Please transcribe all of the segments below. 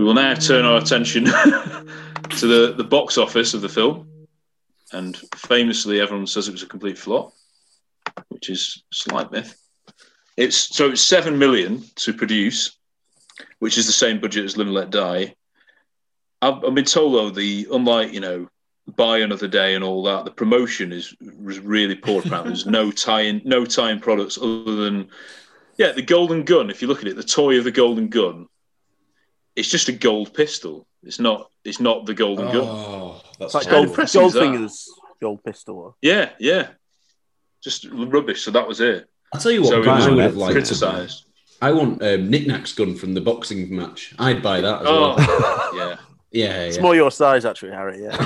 We will now turn our attention to the, the box office of the film. And famously, everyone says it was a complete flop, which is slight myth. It's so it's seven million to produce, which is the same budget as Live and Let Die. I've, I've been told though the unlike you know Die Another Day and all that, the promotion is was really poor. Apparently, there's no tie-in, no tie-in products other than yeah, the golden gun. If you look at it, the toy of the golden gun, it's just a gold pistol. It's not. It's not the golden gun. Oh, that's It's like How gold, impressive is that? Gold pistol. Yeah, yeah, just rubbish. So that was it. I'll tell you what, so it was I would have liked. criticised. I want um, Nick Nack's gun from the boxing match. I'd buy that as Oh, well. yeah. Yeah, It's yeah. more your size, actually, Harry. Yeah.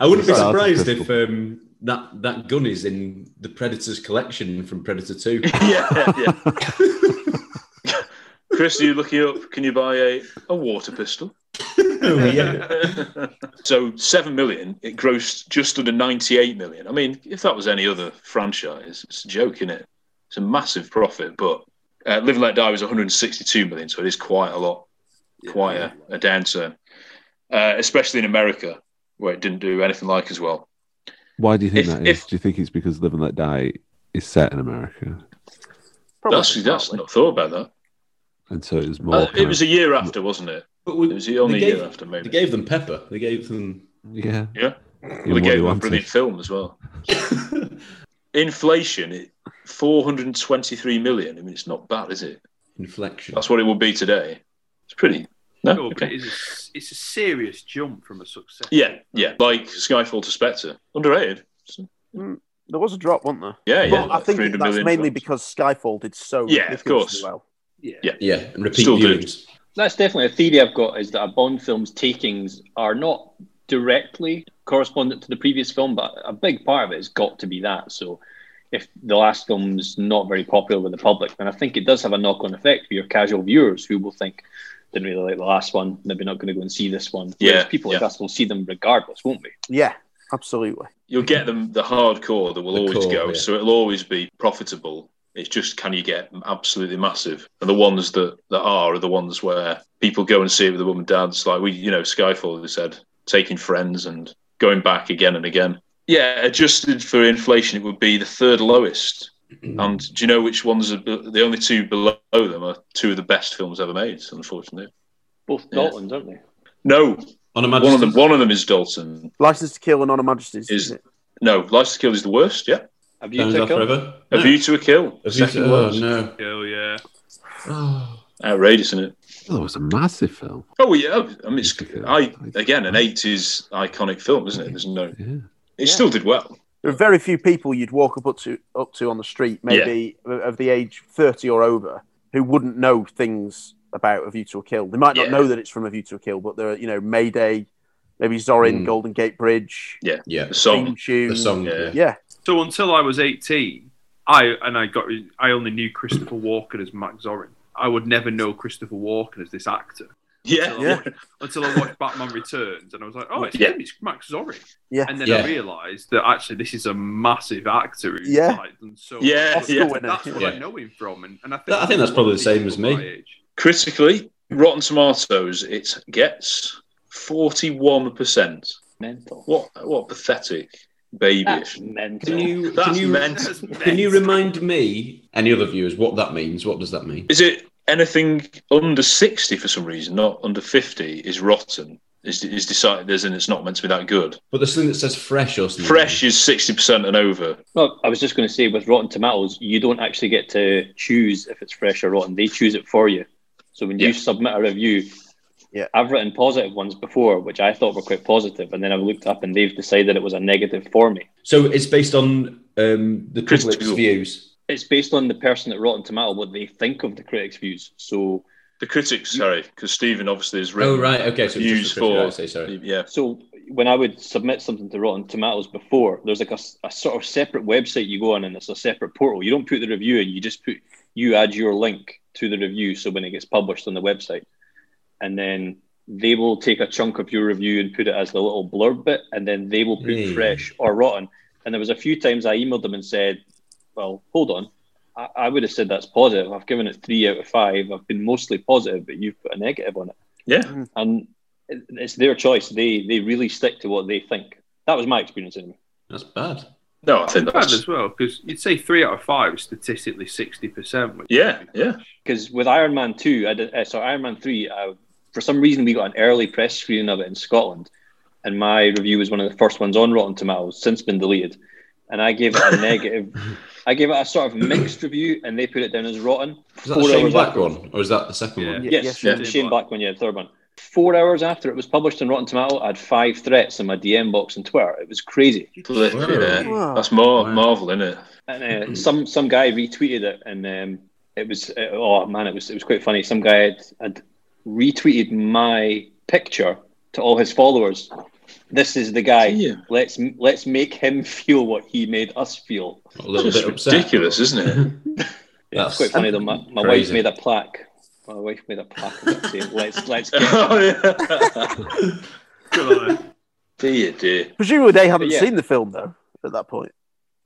I wouldn't be surprised if um, that that gun is in the Predators collection from Predator Two. yeah, yeah. Chris, are you looking up? Can you buy a, a water pistol? oh, yeah. so seven million, it grossed just under ninety-eight million. I mean, if that was any other franchise, it's a joke, isn't it? It's a massive profit, but uh, Live and Let Die was one hundred sixty-two million, so it is quite a lot, quite a, a downturn, uh, especially in America where it didn't do anything like as well. Why do you think If- that is? if- Do you think it's because Live and Let Die is set in America, Probably That's that's not thought about that. And so it was more? Uh, it was a year after, wasn't it? But we, It was the only they gave, year after, maybe. They gave them pepper. They gave them. yeah. Yeah. Well, they gave you them a brilliant film as well. Inflation, it, 423 million. I mean, it's not bad, is it? Inflection. That's what it would be today. It's pretty. No, Sure, but okay. it is a, it's a serious jump from a success. Yeah, yeah. Like Skyfall to Spectre, underrated. There was a drop, wasn't there? Yeah, yeah. But I think that's mainly drops. because Skyfall did so Yeah, of course. well. Yeah. Yeah. Yeah, and repeat Still do. viewings. That's definitely a theory I've got is that a Bond film's takings are not directly correspondent to the previous film, but a big part of it has got to be that. So if the last film's not very popular with the public, then I think it does have a knock on effect for your casual viewers who will think, didn't really like the last one, maybe not going to go and see this one. Whereas Yeah, people yeah. like us will see them regardless, won't we? Yeah, absolutely. You'll get them the hardcore that will The always core, go, yeah. so it'll always be profitable. It's just can you get absolutely massive? And the ones that, that are are the ones where people go and see it with the mum and dads. Like we, you know, Skyfall, they said, taking friends and going back again and again. Yeah, adjusted for inflation, it would be the third lowest. And do you know which ones are the only two below them are two of the best films ever made? Unfortunately, Both Yeah. Daltons, aren't they? no. On a One of them, one of them is Dalton. License to Kill and On Her Majesty's. Is isn't it? no, License to Kill is the worst. Yeah, Have you Turns took out them? forever. A No. View to a Kill, A View to- second oh, worst. no. Hell yeah. Oh. Outrageous, isn't it? Oh, it was a massive film. Oh yeah, I mean, it's, I again an eighties iconic film, isn't it? There's no, Yeah. it still did well. There are very few people you'd walk up to up to on the street, maybe of the age thirty or over, who wouldn't know things about A View to a Kill. They might not Yeah. know that it's from A View to a Kill, but there are, you know, Mayday, maybe Zorin, Mm. Golden Gate Bridge, Yeah, Yeah. the song. theme tune. The song. Yeah. Yeah. Yeah, So until I was 18, I and I got I only knew Christopher Walken as Max Zorin. I would never know Christopher Walken as this actor Yeah, Yeah. until I watched Batman Returns, and I was like, "Oh, it's Yeah. him! It's Max Zorin." yeah. And then Yeah. I realised that actually this is a massive actor who's Yeah. like, done so Yeah, well. yeah. That's where Yeah. I know him from, and, and I think, That- I think that's probably the same as me. Critically, Rotten Tomatoes, it gets forty-one percent. Mental. What what pathetic babyish. That's. Can you That's can you mental. Can you remind me any other viewers what that means? What does that mean? Is it anything under sixty for some reason, not under fifty, is rotten? Is is decided as in it's not meant to be that good. But there's something that says fresh or something. Fresh is sixty percent and over. Well, I was just going to say with Rotten Tomatoes, you don't actually get to choose if it's fresh or rotten. They choose it for you. So when Yeah. you submit a review, Yeah. I've written positive ones before, which I thought were quite positive, and then I've looked up and they've decided it was a negative for me. So it's based on um, the critics' Critical. views. It's based on the person at Rotten Tomato what they think of the critics' views. So, The critics, sorry, because Stephen obviously is written Oh right, okay. So it's views for I say sorry. yeah. so when I would submit something to Rotten Tomatoes before, there's like a, s- a sort of separate website you go on, and it's a separate portal. You don't put the review in; you just put you add your link to the review. So when it gets published on the website, and then they will take a chunk of your review and put it as the little blurb bit, and then they will put Yeah. fresh or rotten. And there was a few times I emailed them and said, "Well, hold on." I, I would have said that's positive. I've given it three out of five. I've been mostly positive, but you've put a negative on it Yeah. and it- it's their choice. They they really stick to what they think. That was my experience anyway. That's bad. No, I think Bad as well because you'd say three out of five is statistically sixty percent. Yeah, yeah. Because with Iron Man two, I did, uh, sorry, Iron Man three, uh, for some reason we got an early press screening of it in Scotland, and my review was one of the first ones on Rotten Tomatoes, since been deleted, and I gave it a negative. I gave it a sort of mixed review, and they put it down as rotten. Is that the Shane Black one, or is that the second Yeah. one? Yeah, Yes, yes, the yeah. Shane Black one, yeah, the third one. Four hours after it was published on Rotten Tomato, I had five threats in my DM box on Twitter. It was crazy. Flipping it. Wow. That's more Wow. Marvel, isn't it? And uh, some some guy retweeted it, and um, it was uh, oh man, it was it was quite funny. Some guy had, had retweeted my picture to all his followers. This is the guy. Yeah. Let's let's make him feel what he made us feel. A little bit upset. ridiculous, isn't it? Yeah, That's it's quite funny though. My, my wife made a plaque. My wife made a plaque saying, "Let's let's get." oh, yeah. Good on it. dear, dear. Presumably they haven't Yeah. seen the film though at that point.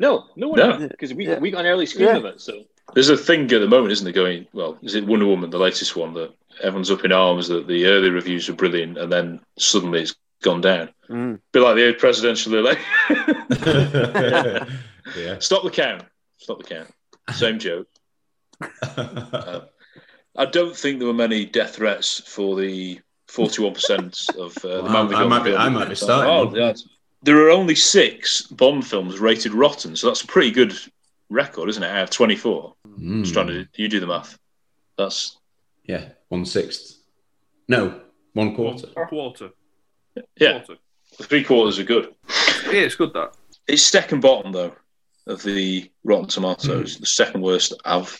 No, no one No. because we Yeah. we got an early screen Yeah. of it. So There's a thing at the moment, isn't there? Going well, is it Wonder Woman, the latest one, that everyone's up in arms that the early reviews were brilliant, and then suddenly it's gone down. Mm. Bit like the presidential election. yeah. Stop the count. Stop the count. Same joke. Uh, I don't think there were many death threats for the 41% of uh, the Wow, Man the I might be- I might be starting Oh, one. yeah. There are only six Bond films rated rotten, so that's a pretty good record, isn't it? Out of 24. Mm. Just trying to you do the math. That's Yeah, one sixth. No, one quarter. Quarter. yeah, Quarter. three quarters are good. Yeah, it's good that. It's second bottom though of the Rotten Tomatoes, the second worst. I've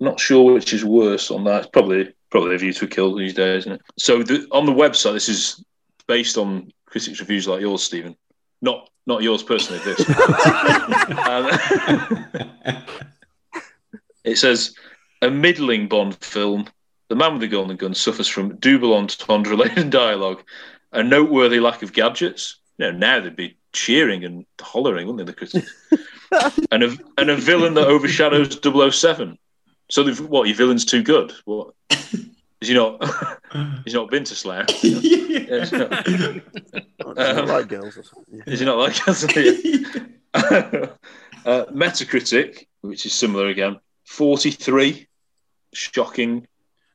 not sure which is worse on that. It's probably probably a View to a Kill these days, isn't it? So the, on the website, this is based on critics' reviews like yours, Stephen. Not not yours personally. This. Um, it says a middling Bond film. The Man with the Golden Gun suffers from double entendre laden dialogue, a noteworthy lack of gadgets. You know, now they'd be cheering and hollering, wouldn't they, the critics? and a and a villain that overshadows 007. So they've- what? Your villain's too good. What? Is he not? he's not been to Slough. Is he not, not Um, like girls or something. Yeah. is he not like us? uh, Metacritic, which is similar again, 43. Shocking.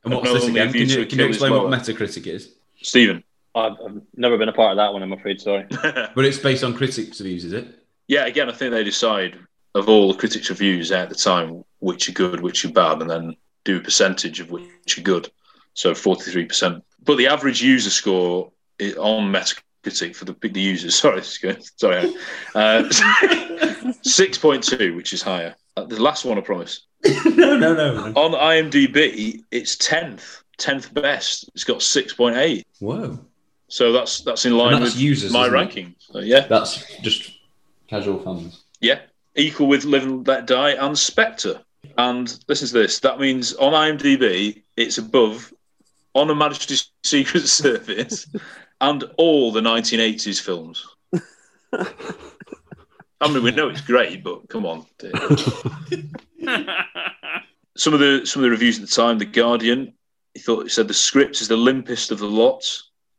And what's this again? Can you, can you explain what. Metacritic is? Stephen. I've, I've never been a part of that one. I'm afraid. Sorry. But it's based on critics' reviews, is it? yeah, again, I think they decide of all the critics' reviews at the time which are good, which are bad, and then do a percentage of which are good. So 43%. But the average user score on Metacritic for the the users. Sorry, this is good. sorry. Uh, Six point two, which is higher. Uh, the last one, I promise. no, no, no. On IMDb, it's tenth, tenth best. It's got six point eight. Whoa. So that's that's in line that's with users, my ranking. So, yeah, That's just casual fans. yeah, equal with Live and Let Die and Spectre. And listen to this. That means on IMDb, it's above On Her Majesty's Secret Service and all the 1980s films. I mean, we know it's great, but come on. some of the some of the reviews at the time, The Guardian, he thought he said the script is the limpest of the lot.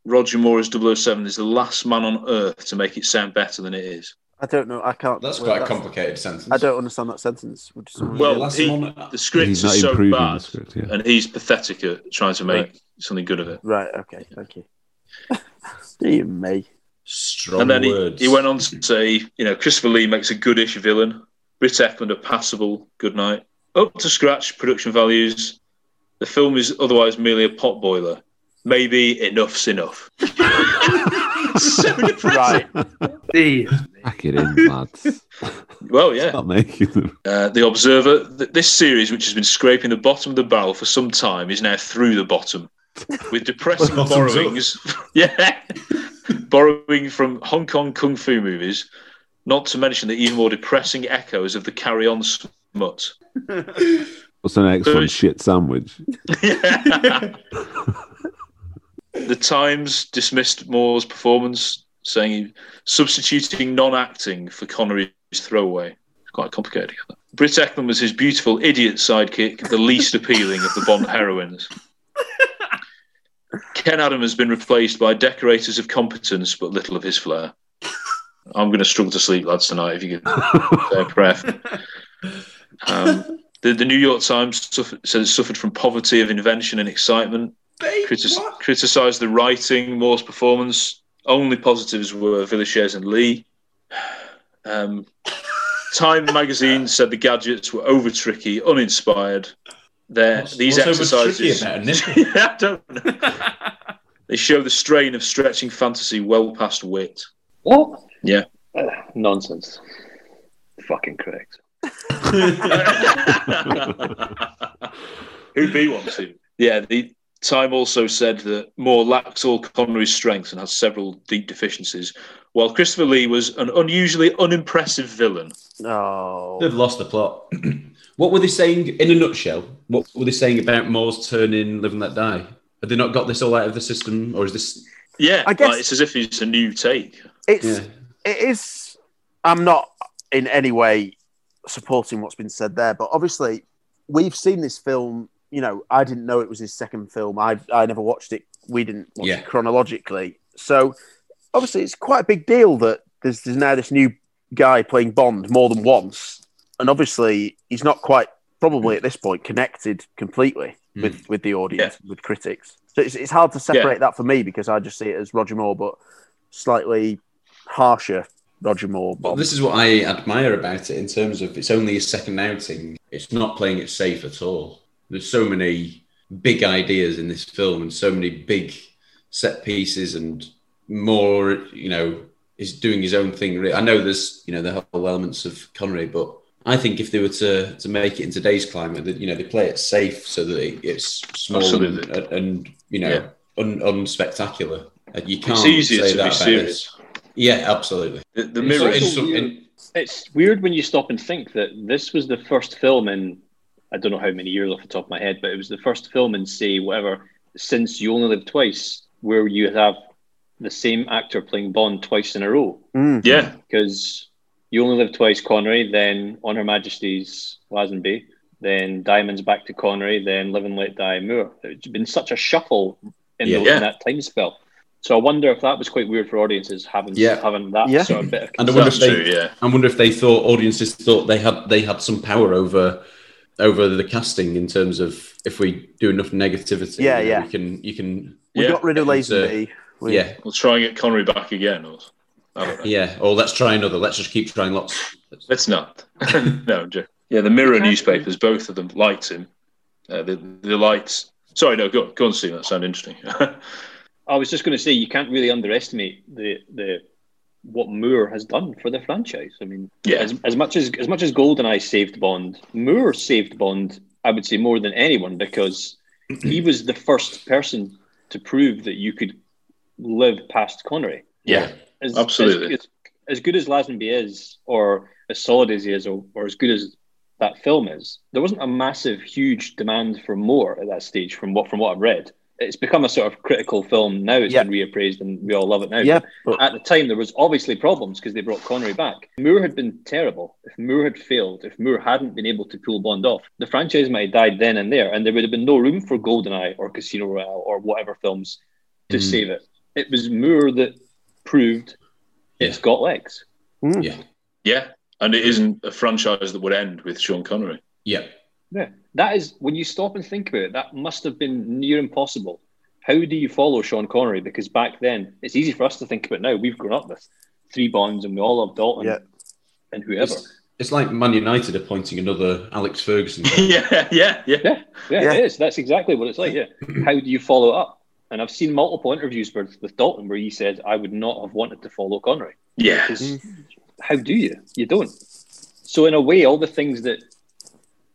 Roger Moore as 007 is the last man on earth to make it sound better than it is. I don't know. I can't. That's well, quite a complicated sentence. I don't understand that sentence. Would someone- Well, last he, one- the script is so bad, script, yeah. and he's pathetic at trying to make Right. something good of it. Right. Okay. Thank you. Dear me. Strong and then he, he went on to say, you know, Christopher Lee makes a goodish villain. Britt Ekland a passable good night. Up to scratch production values. The film is otherwise merely a pot boiler. Maybe enough's enough. so depressing. Right. Pack it in, lads. Well, yeah. Stop making them. Uh, the Observer, th- this series, which has been scraping the bottom of the barrel for some time, is now through the bottom with depressing borrowings. yeah, borrowing from Hong Kong kung fu movies, not to mention the even more depressing echoes of the Carry On smut. What's the next one? Shit sandwich. the Times dismissed Moore's performance, saying he substituting non-acting for Connery's throwaway. It's quite complicated. Britt Ekland was his beautiful idiot sidekick, the least appealing of the Bond heroines. Ken Adam has been replaced by decorators of competence, but little of his flair. I'm going to struggle to sleep, lads, tonight. If you could say a prayer. Um, the, the New York Times suffered, says it suffered from poverty of invention and excitement. Critis- criticised the writing, Moore's performance. Only positives were Villiers and Lee. Um, Time magazine said the gadgets were over tricky, uninspired. They're, What's- these what's exercises. about yeah, I don't know. they show the strain of stretching fantasy well past wit. What? Yeah. Uh, nonsense. Fucking correct. Who'd be one to? Yeah, the Time also said that Moore lacks all Connery's strengths and has several deep deficiencies, while Christopher Lee was an unusually unimpressive villain. No. They've lost the plot. what were they saying in a nutshell? What were they saying about Moore's turn in Live and Let Die? Have they not got this all out of the system, or is this? Yeah, I guess- like, it's as if it's a new take. It's Yeah. It is. I'm not in any way supporting what's been said there, but obviously we've seen this film. You know, I didn't know it was his second film. I I never watched it. We didn't watch Yeah. it chronologically. So obviously, it's quite a big deal that there's, there's now this new guy playing Bond more than once, and obviously he's not quite probably at this point connected completely Hmm. with with the audience with critics. So it's, it's hard to separate that for me because I just see it as Roger Moore, but slightly harsher Roger Moore. Well, this is what I admire about it in terms of it's only a second outing. It's not playing it safe at all. There's so many big ideas in this film and so many big set pieces and more, you know, is doing his own thing. I know there's, you know, the whole elements of Connery, but I think if they were to, to make it in today's climate, that, you know, they play it safe so that it's small and, and, you know, Yeah. un, unspectacular. You can't It's easier say to that be serious. this. Yeah, absolutely. The, the It's mirror. It's weird. in- It's weird when you stop and think that this was the first film in I don't know how many years off the top of my head, but it was the first film in say whatever since You Only Live Twice where you have the same actor playing Bond twice in a row. Mm. yeah, Because You Only Live Twice Connery, then On Her Majesty's Lazenby, then Diamonds Back to Connery, then Live and Let Die Moore. It's been such a shuffle in, Yeah. those, in that time spell. So I wonder if that was quite weird for audiences having Yeah. having that Yeah. sort of bit of And I wonder if they, true. Yeah, I wonder if they thought audiences thought they had they had some power over over the casting in terms of if we do enough negativity, Yeah, you know, yeah. you can you can We Yeah. got rid of It's, uh, We- yeah we'll try and get Connery back again. Or, I don't know. yeah. Or let's try another. Let's just keep trying lots. Let's not. no, I'm joking. Yeah, the Mirror newspapers, both of them liked him. Uh, the the liked. Sorry, no, go on, go on, see that sound interesting. I was just going to say you can't really underestimate the the what Moore has done for the franchise. I mean, Yeah. as, as much as as much as GoldenEye saved Bond, Moore saved Bond. I would say more than anyone because he was the first person to prove that you could live past Connery. Yeah, As, Absolutely. As, as, as good as Lazenby is, or as solid as he is, or, or as good as that film is, there wasn't a massive, huge demand for more at that stage. From what from what I've read, it's become a sort of critical film now. It's Yeah. been reappraised, and we all love it now. Yeah, But but- at the time, there was obviously problems because they brought Connery back. Moore had been terrible. If Moore had failed, if Moore hadn't been able to pull Bond off, the franchise might have died then and there, and there would have been no room for GoldenEye or Casino Royale or whatever films to Mm. save it. It was Moore that proved it's got legs. Yeah. Yeah, and it isn't a franchise that would end with Sean Connery. Yeah. Yeah, that is when you stop and think about it. That must have been near impossible. How do you follow Sean Connery? Because back then, it's easy for us to think about now. We've grown up with three Bonds, and we all love Dalton Yeah. and whoever. It's, it's like Man United appointing another Alex Ferguson. yeah, yeah, yeah. Yeah, yeah, Yeah. it is. That's exactly what it's like. Yeah. How do you follow up? And I've seen multiple interviews with, with Dalton where he said, I would not have wanted to follow Connery. Yeah. Because how do you? You don't. So, in a way, all the things that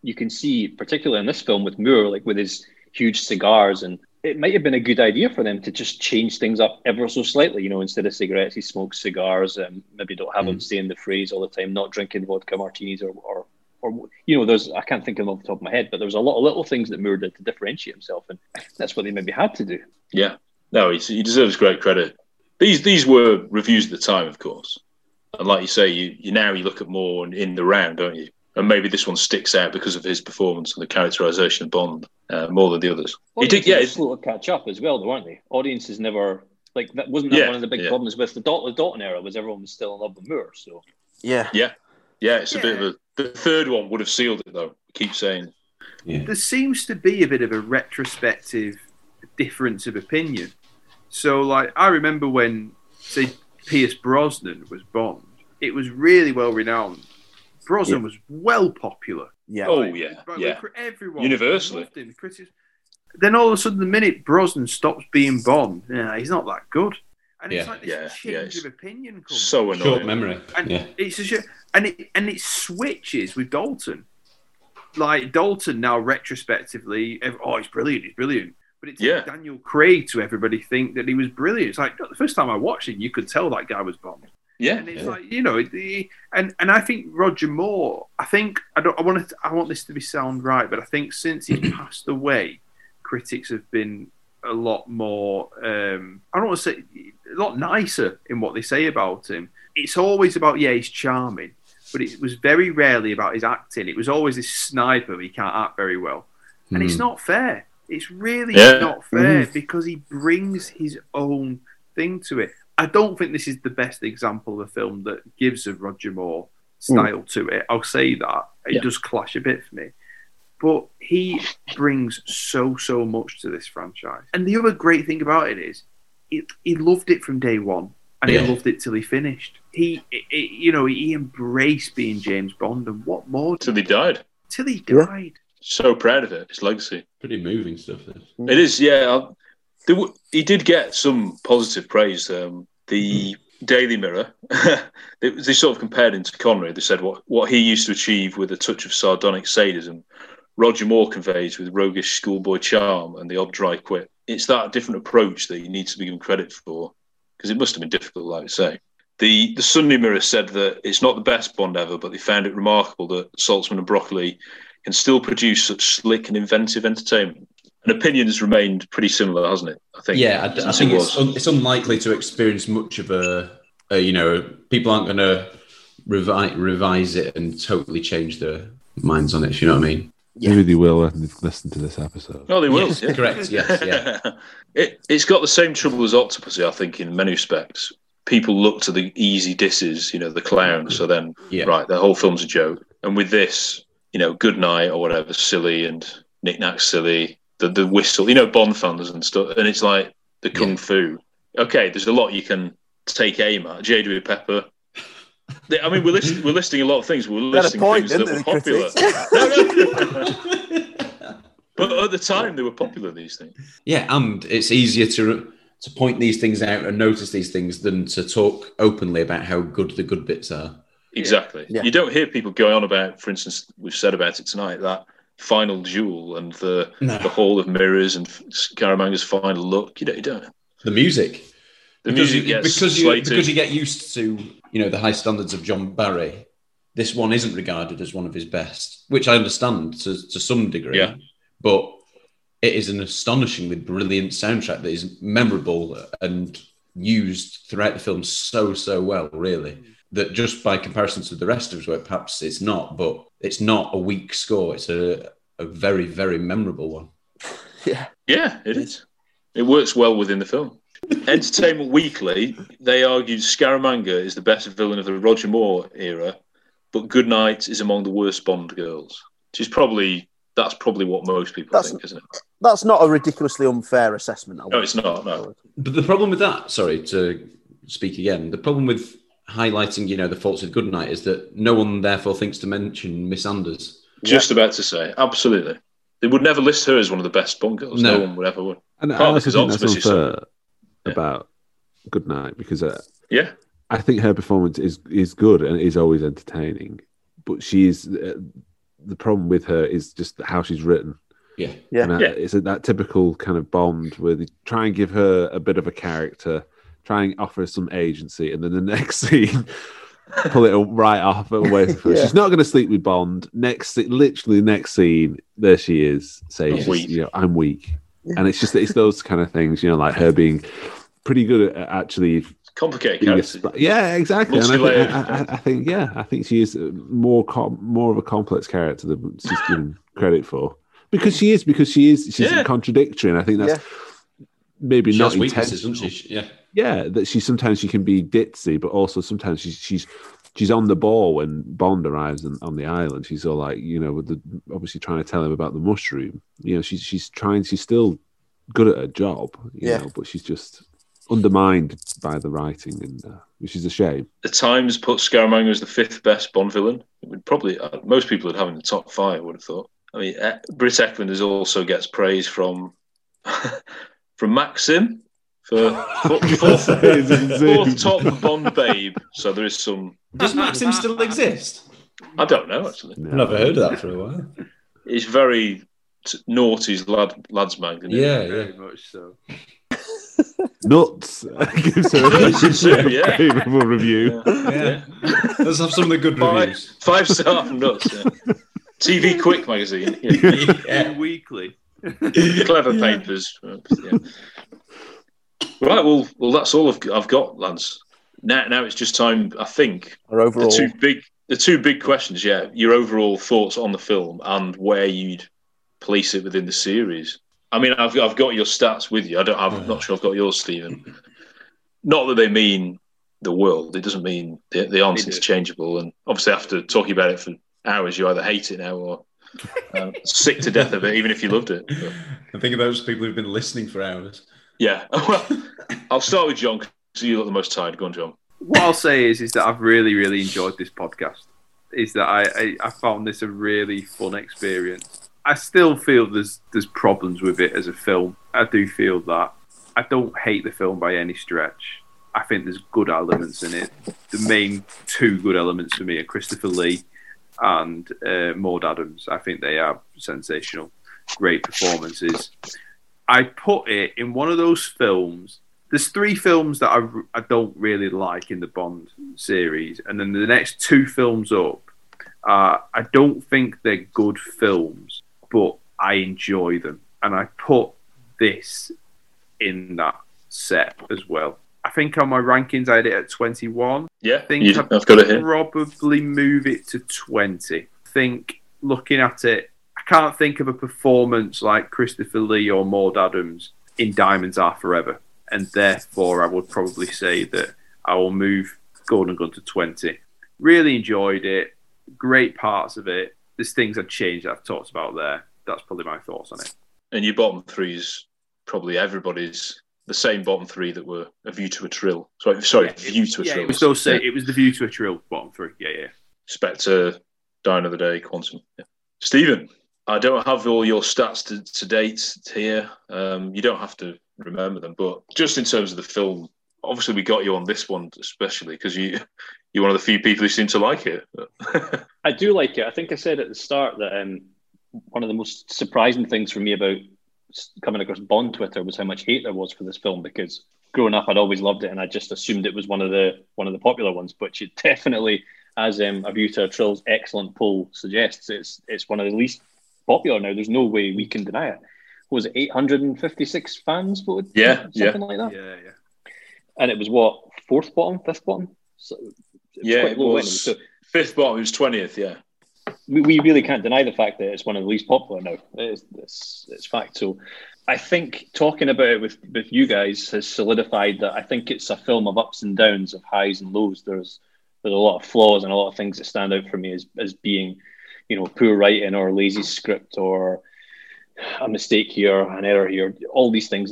you can see, particularly in this film with Moore, like with his huge cigars, and it might have been a good idea for them to just change things up ever so slightly. You know, instead of cigarettes, he smokes cigars, and maybe don't have him mm. saying the phrase all the time, not drinking vodka martinis or, or or you know, there's I can't think of them off the top of my head, but there's a lot of little things that Moore did to differentiate himself, and that's what they maybe had to do. Yeah. No, he, he deserves great credit. These these were reviews at the time, of course. And like you say, you, you now you look at more in the round, don't you? And maybe this one sticks out because of his performance and the characterization of Bond uh, more than the others. He did, yeah. were it's- slow to catch up as well, though, weren't they? Audiences never like that. Wasn't that Yeah, one of the big yeah. problems with the Dalton, the Dalton era? Was everyone was still in love with Moore? So Yeah. Yeah, yeah. It's a bit of a. The third one would have sealed it, though. I keep saying. there seems to be a bit of a retrospective difference of opinion. So, like, I remember when, say, Pierce Brosnan was Bond, it was really well renowned. Brosnan was well popular. Yeah. Oh yeah, But yeah. Everyone Universally. loved him. Critics- Then all of a sudden, the minute Brosnan stops being Bond, yeah, he's not that good. And it's like this Yeah, change yeah, it's of opinion. Comes. So annoying. Short memory. And Yeah. it's a sh- and it and it switches with Dalton. Like Dalton now retrospectively, ev- oh, he's brilliant, he's brilliant. But it took Yeah. Daniel Craig to everybody think that he was brilliant. It's like the first time I watched it, you could tell that guy was Bond. Yeah, And it's Yeah. like you know, the- and and I think Roger Moore. I think I don't. I want to. I want this to be sound right, but I think since he's passed away, critics have been a lot more. Um, I don't want to say a lot nicer in what they say about him. It's always about yeah, he's charming, but it was very rarely about his acting. It was always this sniper. He can't act very well, and it's Hmm. not fair. It's really Yeah. not fair because he brings his own thing to it. I don't think this is the best example of a film that gives a Roger Moore style mm. to it. I'll say that. It Yeah. does clash a bit for me. But he brings so, so much to this franchise. And the other great thing about it is he, he loved it from day one and Yeah. he loved it till he finished. He, it, it- you know, he embraced being James Bond. And what more? till he died. Till he Yeah. died. So proud of it. His legacy. Pretty moving stuff. This. It is, yeah. W- he did get some positive praise. Um, the Daily Mirror, they, they sort of compared him to Connery. They said what, what he used to achieve with a touch of sardonic sadism, Roger Moore conveys with roguish schoolboy charm and the odd dry quip. It's that different approach that he needs to be given credit for because it must have been difficult, like I say. The, the Sunday Mirror said that it's not the best Bond ever, but they found it remarkable that Saltzman and Broccoli can still produce such slick and inventive entertainment. And opinion has remained pretty similar, hasn't it? I think. Yeah, I, I think it it's, un, it's unlikely to experience much of a, a you know, people aren't going to revi- revise it and totally change their minds on it. If you know what I mean? Maybe they will after they've listened to this episode. Oh, they will. Yes, yeah. correct, yes, yeah. it, it's got the same trouble as Octopussy, I think, in many respects. People look to the easy disses, you know, the clown. So then, Yeah. right, the whole film's a joke. And with this, you know, Good Night or whatever, silly and Nick Nack silly, the, the whistle, you know, Bond fans and stuff. And it's like the kung Yeah. fu. Okay, there's a lot you can take aim at. J.W. Pepper. I mean, we're, list- we're listing a lot of things. We're They had listing point, things that were popular. No, no. But at the time, they were popular. These things. Yeah, and it's easier to to point these things out and notice these things than to talk openly about how good the good bits are. Exactly. Yeah. You don't hear people going on about, for instance, we've said about it tonight, that final duel and the No. the Hall of Mirrors and Scaramanga's final look. You don't. You don't. The music. The because, music gets because you slated. because you get used to you know the high standards of John Barry. This one isn't regarded as one of his best, which I understand to, to some degree. Yeah. But it is an astonishingly brilliant soundtrack that is memorable and used throughout the film so so well. Really, mm. That just by comparison to the rest of his work, perhaps it's not. But it's not a weak score. It's a a very very memorable one. Yeah. Yeah, it is. It works well within the film. Entertainment Weekly, they argued Scaramanga is the best villain of the Roger Moore era, but Goodnight is among the worst Bond girls. Which is probably that's probably what most people That's- think, isn't it? That's not a ridiculously unfair assessment. I No, it's not. No. But the problem with that, sorry to speak again, the problem with highlighting, you know, the faults of Goodnight is that no one therefore thinks to mention Miss Anders. Just about to say, absolutely. They would never list her as one of the best Bond girls. No, No. one would ever would. And I Partly also because think that's Optimus so- unfair about Goodnight because uh, Yeah, I think her performance is is good and is always entertaining, but she's uh, the problem with her is just how she's written. Yeah. Yeah. And, uh, Yeah. it's that typical kind of Bond where they try and give her a bit of a character, try and offer some agency, and then the next scene pull it right off away from her. Yeah. She's not going to sleep with Bond. Next, literally next scene, there she is saying, I'm weak. you know, "I'm weak," and it's just it's those kind of things, you know, like her being pretty good at actually complicated being a character. sp- yeah, exactly. And I think, I, I, I think, yeah, I think she is more com- more of a complex character than she's given credit for because she is because she is she's Yeah. contradictory, and I think that's maybe She not has weaknesses, intentional. she? Yeah. Yeah, that she sometimes she can be ditzy, but also sometimes she's she's she's on the ball when Bond arrives on, on the island. She's all like, you know, with the obviously trying to tell him about the mushroom. You know, she's she's trying. She's still good at her job. You Yeah. know, but she's just undermined by the writing, and uh, which is a shame. The Times put Scaramanga as the fifth best Bond villain. It would probably uh, most people would have him in the top five. I would have thought. I mean, uh, Britt Ekland is also gets praise from from Maxim for fourth, fourth, fourth top Bond babe. So there is some. Does Maxim still exist? I don't know actually. No. I've never heard of that for a while. It's very t- naughty's lad lads mag. Yeah, yeah. Very much so. Nuts gives her a Yeah. favorable review. Yeah. Let's have some of the good Five, reviews. five star from nuts. Yeah. TV Quick magazine. Yeah. Yeah. Weekly. Clever papers. yeah. Right. Well, well, that's all I've, I've got, Lance. Now, now it's just time. I think Or the overall, two big, the two big questions. Yeah, your overall thoughts on the film and where you'd place it within the series. I mean, I've I've got your stats with you. I don't. I'm not mm. sure I've got yours, Stephen. Not that they mean the world. It doesn't mean they, they aren't They do. interchangeable. And obviously, after talking about it for hours, you either hate it now or uh, sick to death of it, even if you loved it. But- I think about those people who've been listening for hours. yeah. Well, I'll start with John because you look the most tired. Go on, John. What I'll say is, is that I've really, really enjoyed this podcast. Is that I, I, I found this a really fun experience. I still feel there's there's problems with it as a film. I do feel that. I don't hate the film by any stretch. I think there's good elements in it. The main two good elements for me are Christopher Lee and uh, Maud Adams. I think they are sensational, great performances. I put it in one of those films. There's three films that I, I don't really like in the Bond series, and then the next two films up, uh, I don't think they're good films, but I enjoy them, and I put this in that set as well. I think on my rankings I had it at 21. Yeah, I think you- I've got it here. probably move it to 20. I think looking at it, I can't think of a performance like Christopher Lee or Maud Adams in Diamonds Are Forever. And therefore, I would probably say that I will move Golden Gun to 20. Really enjoyed it. Great parts of it. There's things I've changed that I've talked about there. That's probably my thoughts on it. And your bottom three is probably everybody's the same bottom three that were a view to a trill. Sorry, sorry, view to a yeah, trill. it was those say it was the view to a trill bottom three. Yeah, yeah. Spectre, Die the Day, Quantum. Yeah. Stephen, I don't have all your stats to, to date here. Um, you don't have to remember them, but just in terms of the film, obviously we got you on this one especially because you you're one of the few people who seem to like it. I do like it. I think I said at the start that um, one of the most surprising things for me about coming across Bond Twitter was how much hate there was for this film because growing up I'd always loved it and I just assumed it was one of the one of the popular ones, but it definitely, as um, A View to Trill's excellent poll suggests, it's it's one of the least popular now. There's no way we can deny it. Was it 856 fans voted? Yeah, something yeah. like that. Yeah, yeah. And it was what fourth bottom, fifth bottom. So it was yeah, quite it was. So fifth bottom. It was twentieth. Yeah, we, we really can't deny the fact that it's one of the least popular now. It's, it's, it's fact. So I think talking about it with, with you guys has solidified that I think it's a film of ups and downs, of highs and lows. There's there's a lot of flaws and a lot of things that stand out for me as, as being, you know, poor writing or lazy script or a mistake here, an error here, all these things.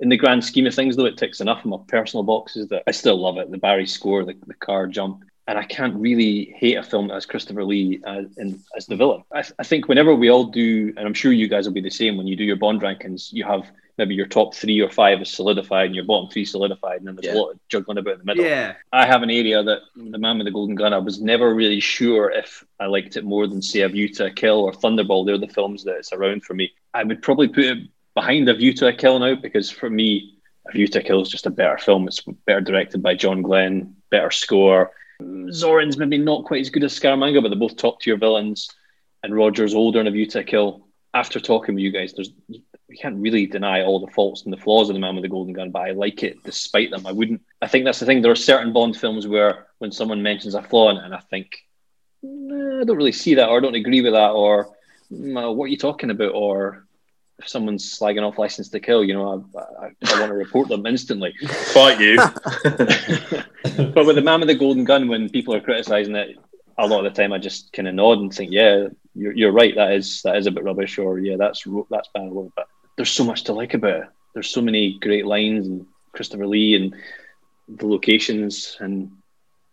In the grand scheme of things, though, it ticks enough of my personal boxes that I still love it. The Barry score, the, the car jump, and I can't really hate a film that has Christopher Lee as, in, as the villain. I, I think whenever we all do, and I'm sure you guys will be the same when you do your Bond rankings, you have maybe your top three or five is solidified and your bottom three solidified, and then there's Yeah. a lot of juggling about in the middle. Yeah. I have an area that the Man with the Golden Gun. I was never really sure if I liked it more than say A View to a Kill or Thunderball. They're the films that it's around for me. I would probably put it behind A View to a Kill now because for me, A View to a Kill is just a better film. It's better directed by John Glen, better score. Zorin's maybe not quite as good as Scaramanga, but they're both top tier villains. And Roger's older in A View to Kill. After talking with you guys, there's we can't really deny all the faults and the flaws of the Man with the Golden Gun, but I like it despite them. I wouldn't. I think that's the thing. There are certain Bond films where when someone mentions a flaw and I think "Nah, I don't really see that, or I don't agree with that, or "Mm, what are you talking about, or if someone's slagging off License to Kill, you know, I, I, I want to report them instantly. fight you. but with the Man with the Golden Gun, when people are criticizing it, a lot of the time I just kind of nod and think, yeah, you're, you're right. That is that is a bit rubbish, or yeah, that's that's bad. a little bit. There's so much to like about it. There's so many great lines and Christopher Lee and the locations and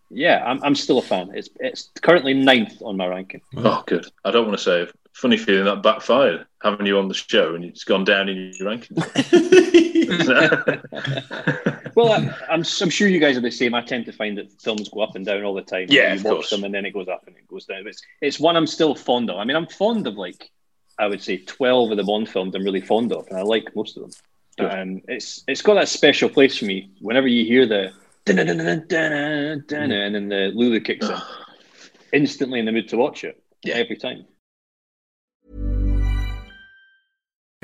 yeah, I'm, I'm still a fan. It's it's currently ninth on my ranking. oh, good. I don't want to say. Funny feeling that backfired having you on the show and it's gone down in your rankings. Well, I, I'm, I'm sure you guys are the same. I tend to find that films go up and down all the time. Yeah, you of watch course. them and then it goes up and it goes down. It's it's one I'm still fond of. I mean, I'm fond of like I would say twelve of the Bond films. I'm really fond of, and I like most of them. Good. Um, it's it's got that special place for me. Whenever you hear the and then the Lulu kicks in, instantly in the mood to watch it. Yeah. every time.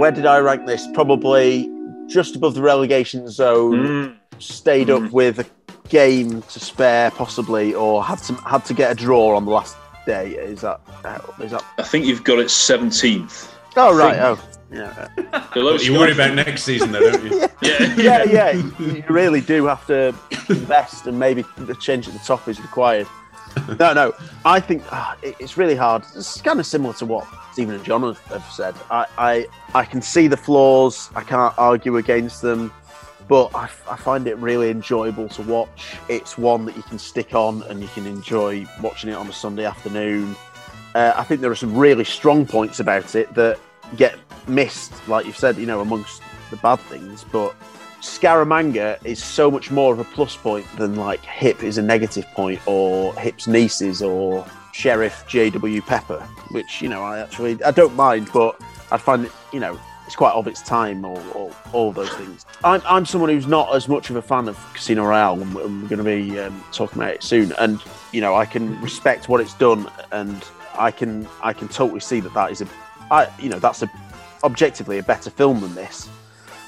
Where did I rank this? Probably just above the relegation zone. Mm. Stayed up with a game to spare, possibly, or had to had to get a draw on the last day. Is that uh, that? I think you've got it 17th. Oh right. Oh yeah. Below you worry about next season, though, don't you? Yeah, yeah, yeah. You really do have to invest, and maybe the change at the top is required. No, no. I think ah, it- it's really hard. It's kind of similar to what Stephen and John have, have said. I, I, I can see the flaws. I can't argue against them, but I, I find it really enjoyable to watch. It's one that you can stick on and you can enjoy watching it on a Sunday afternoon. Uh, I think there are some really strong points about it that get missed, like you've said, you know, amongst the bad things. But Scaramanga is so much more of a plus point than like Hip is a negative point, or Hip's nieces, or Sheriff J.W. Pepper, which you know I actually I don't mind, but I find it you know it's quite of its time, or, all those things. I'm, I'm someone who's not as much of a fan of Casino Royale, and we're, we're going to be um, talking about it soon. And you know I can respect what it's done, and I can I can totally see that that is a I you know that's a objectively a better film than this.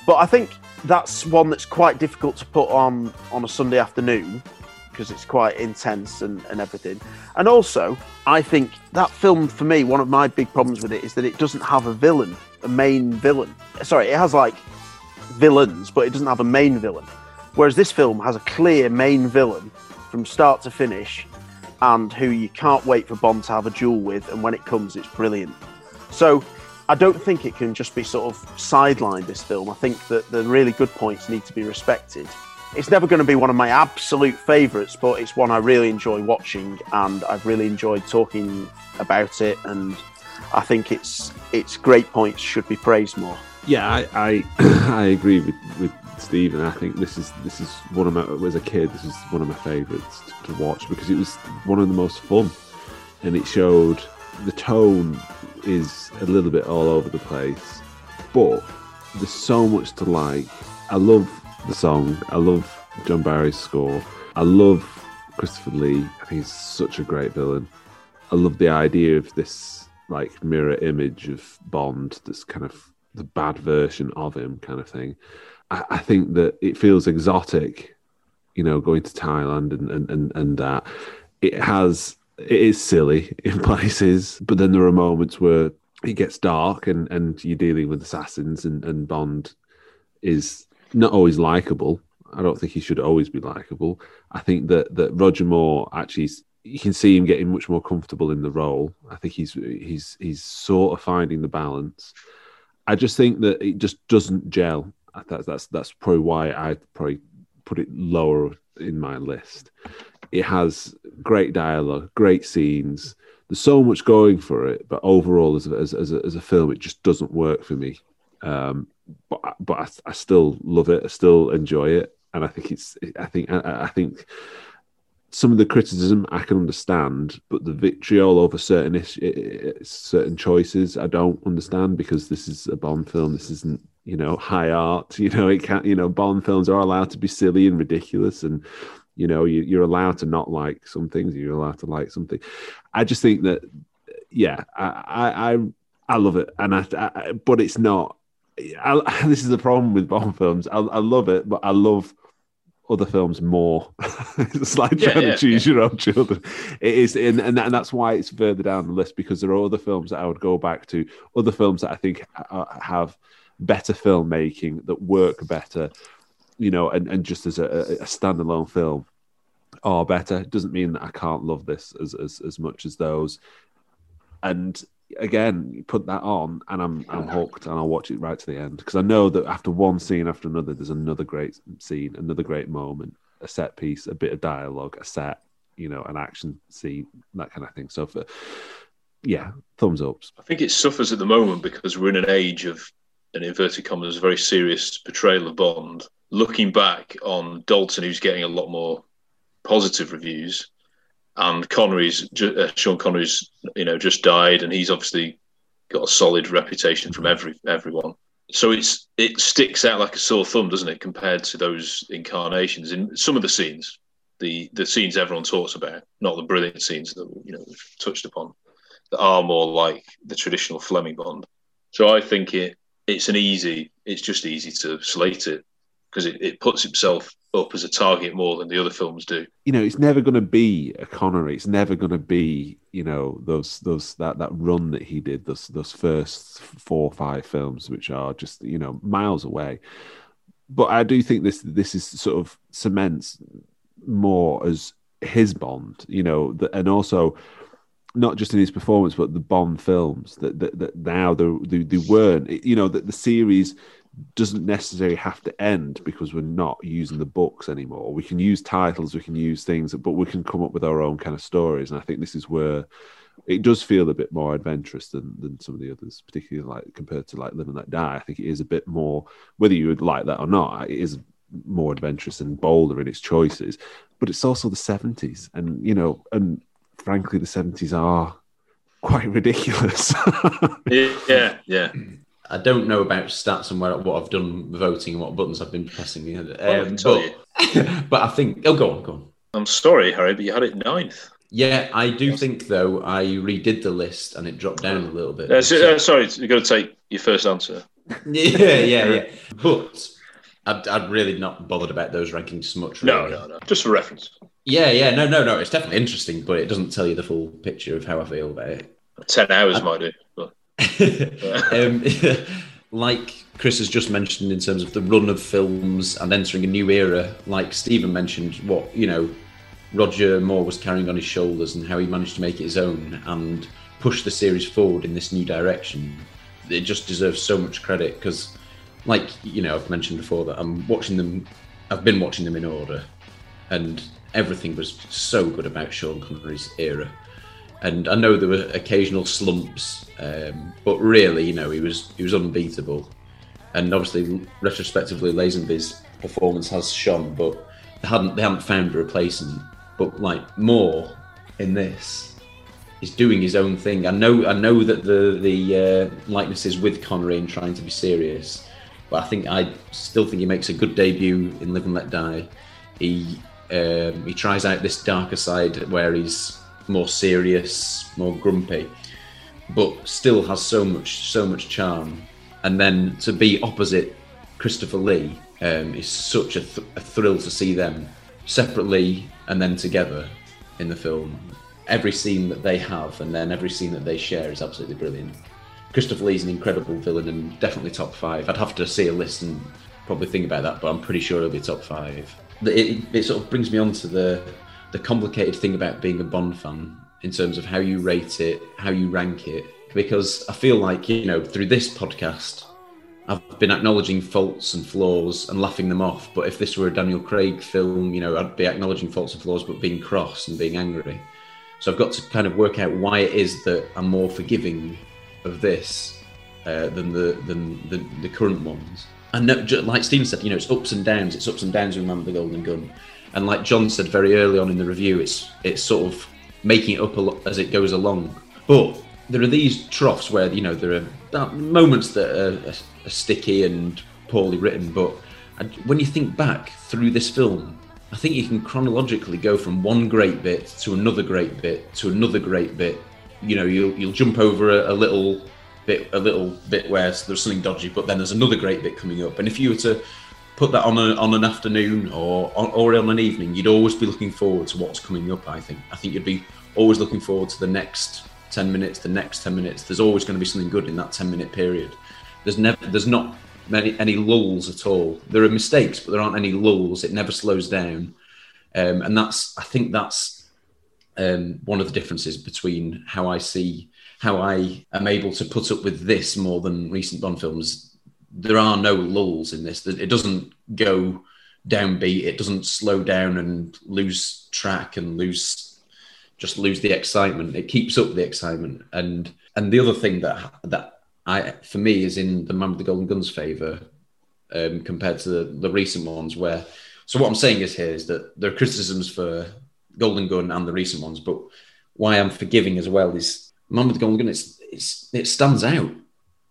But I think that's one that's quite difficult to put on on a Sunday afternoon because it's quite intense and, and everything. And also, I think that film for me, one of my big problems with it is that it doesn't have a villain, a main villain. Sorry, it has like villains, but it doesn't have a main villain. Whereas this film has a clear main villain from start to finish and who you can't wait for Bond to have a duel with, and when it comes, it's brilliant. So I don't think it can just be sort of sidelined, this film. I think that the really good points need to be respected. It's never going to be one of my absolute favourites, but it's one I really enjoy watching, and I've really enjoyed talking about it. And I think it's its great points should be praised more. Yeah, I I, I agree with, with Steve, and I think this is this is one of my as a kid this is one of my favourites to, to watch because it was one of the most fun, and it showed the tone is a little bit all over the place, but there's so much to like. I love the song. I love John Barry's score. I love Christopher Lee. He's such a great villain. I love the idea of this like mirror image of Bond that's kind of the bad version of him kind of thing. I, I think that it feels exotic, you know, going to Thailand and, and, and, and that. It has it is silly in places, but then there are moments where it gets dark and, and you're dealing with assassins and, and Bond is not always likable. I don't think he should always be likable. I think that that Roger Moore actually you can see him getting much more comfortable in the role. I think he's he's he's sort of finding the balance. I just think that it just doesn't gel. That's that's that's probably why I probably put it lower in my list. It has great dialogue, great scenes. There's so much going for it, but overall, as as, as, a, as a film, it just doesn't work for me. Um, but but I, I, still love it. I still enjoy it, and I think it's. I think I, I, think some of the criticism I can understand, but the vitriol over certain is, certain choices I don't understand because this is a Bond film. This isn't you know high art. You know it can't. You know Bond films are allowed to be silly and ridiculous and you know, you, are allowed to not like some things. You're allowed to like something. I just think that, yeah, I I I, love it, and I, I but it's not. I, this is the problem with Bond films. I, I love it, but I love other films more. it's like yeah, trying yeah, to choose yeah. your own children. It is, and, and and that's why it's further down the list because there are other films that I would go back to, other films that I think uh, have better filmmaking that work better you know, and, and just as a, a standalone film are better. It doesn't mean that I can't love this as, as, as much as those. And again, put that on, and I'm I'm hooked, and I'll watch it right to the end because I know that after one scene after another, there's another great scene, another great moment, a set piece, a bit of dialogue, a set, you know, an action scene, that kind of thing. So for yeah, thumbs up. I think it suffers at the moment because we're in an age of an inverted commas very serious portrayal of Bond looking back on Dalton, who's getting a lot more positive reviews, and Connery's uh, Sean Connery's you know just died, and he's obviously got a solid reputation from every everyone. So it's it sticks out like a sore thumb, doesn't it, compared to those incarnations in some of the scenes, the the scenes everyone talks about, not the brilliant scenes that you know we've touched upon, that are more like the traditional Fleming Bond. So I think it it's an easy, it's just easy to slate it because it, it puts himself up as a target more than the other films do. You know, it's never going to be a Connery. It's never going to be, you know, those those that that run that he did, those those first four or five films, which are just you know miles away. But I do think this this is sort of cements more as his Bond, you know, and also not just in his performance, but the Bond films that that, that now they, they, they weren't, you know, that the series doesn't necessarily have to end because we're not using the books anymore. We can use titles, we can use things, but we can come up with our own kind of stories. And I think this is where it does feel a bit more adventurous than, than some of the others, particularly like compared to like Live and Let Die. I think it is a bit more, whether you would like that or not, it is more adventurous and bolder in its choices. But it's also the seventies, and you know, and frankly, the seventies are quite ridiculous. yeah, yeah. I don't know about stats and where, what I've done voting and what buttons I've been pressing. Um, I tell but, but I think, oh, go on, go on. I'm sorry, Harry, but you had it ninth. Yeah, I do think though I redid the list and it dropped down a little bit. Uh, so, uh, sorry, you've got to take your first answer. yeah, yeah, yeah. But I'd, I'd really not bothered about those rankings much. No, really. no, no. Just for reference. Yeah, yeah, no, no, no. It's definitely interesting, but it doesn't tell you the full picture of how I feel about it. Ten hours might do. But... um, like Chris has just mentioned in terms of the run of films and entering a new era, like Stephen mentioned, what you know, Roger Moore was carrying on his shoulders and how he managed to make it his own and push the series forward in this new direction. It just deserves so much credit because, like you know, I've mentioned before that I'm watching them. I've been watching them in order, and everything was so good about Sean Connery's era. And I know there were occasional slumps, um, but really, you know, he was he was unbeatable. And obviously, retrospectively, Lazenby's performance has shone, but they hadn't they hadn't found a replacement. But like Moore in this is doing his own thing. I know I know that the the uh, likeness is with Connery and trying to be serious, but I think I still think he makes a good debut in Live and Let Die. He um, he tries out this darker side where he's more serious, more grumpy, but still has so much so much charm. And then to be opposite Christopher Lee um, is such a, th- a thrill to see them separately and then together in the film. Every scene that they have and then every scene that they share is absolutely brilliant. Christopher Lee's an incredible villain and definitely top five. I'd have to see a list and probably think about that, but I'm pretty sure it'll be top five. It, it sort of brings me on to the the complicated thing about being a Bond fan in terms of how you rate it, how you rank it, because I feel like you know through this podcast I've been acknowledging faults and flaws and laughing them off. But if this were a Daniel Craig film, you know, I'd be acknowledging faults and flaws, but being cross and being angry. So I've got to kind of work out why it is that I'm more forgiving of this uh, than the than the, the current ones. And no, like Stephen said, you know, it's ups and downs. It's ups and downs with with the Golden Gun. And like John said very early on in the review, it's it's sort of making it up as it goes along. But there are these troughs where you know there are moments that are, are, sticky and poorly written. But when you think back through this film, I think you can chronologically go from one great bit to another great bit to another great bit. You know, you'll you'll jump over a, a little bit, a little bit where there's something dodgy, but then there's another great bit coming up. And if you were to put that on a, on an afternoon or on, or on an evening, you'd always be looking forward to what's coming up. I think. I think you'd be always looking forward to the next ten minutes, the next ten minutes. There's always going to be something good in that ten minute period. There's never, there's not many any lulls at all. There are mistakes, but there aren't any lulls. It never slows down, um, and that's I think that's um, one of the differences between how I see how I am able to put up with this more than recent Bond films there are no lulls in this. It doesn't go downbeat. It doesn't slow down and lose track and lose just lose the excitement. It keeps up the excitement. And and the other thing that that I for me is in the Man with the Golden Gun's favour um, compared to the, the recent ones. Where so what I'm saying is here is that there are criticisms for Golden Gun and the recent ones, but why I'm forgiving as well is Man with the Golden Gun. It's, it's it stands out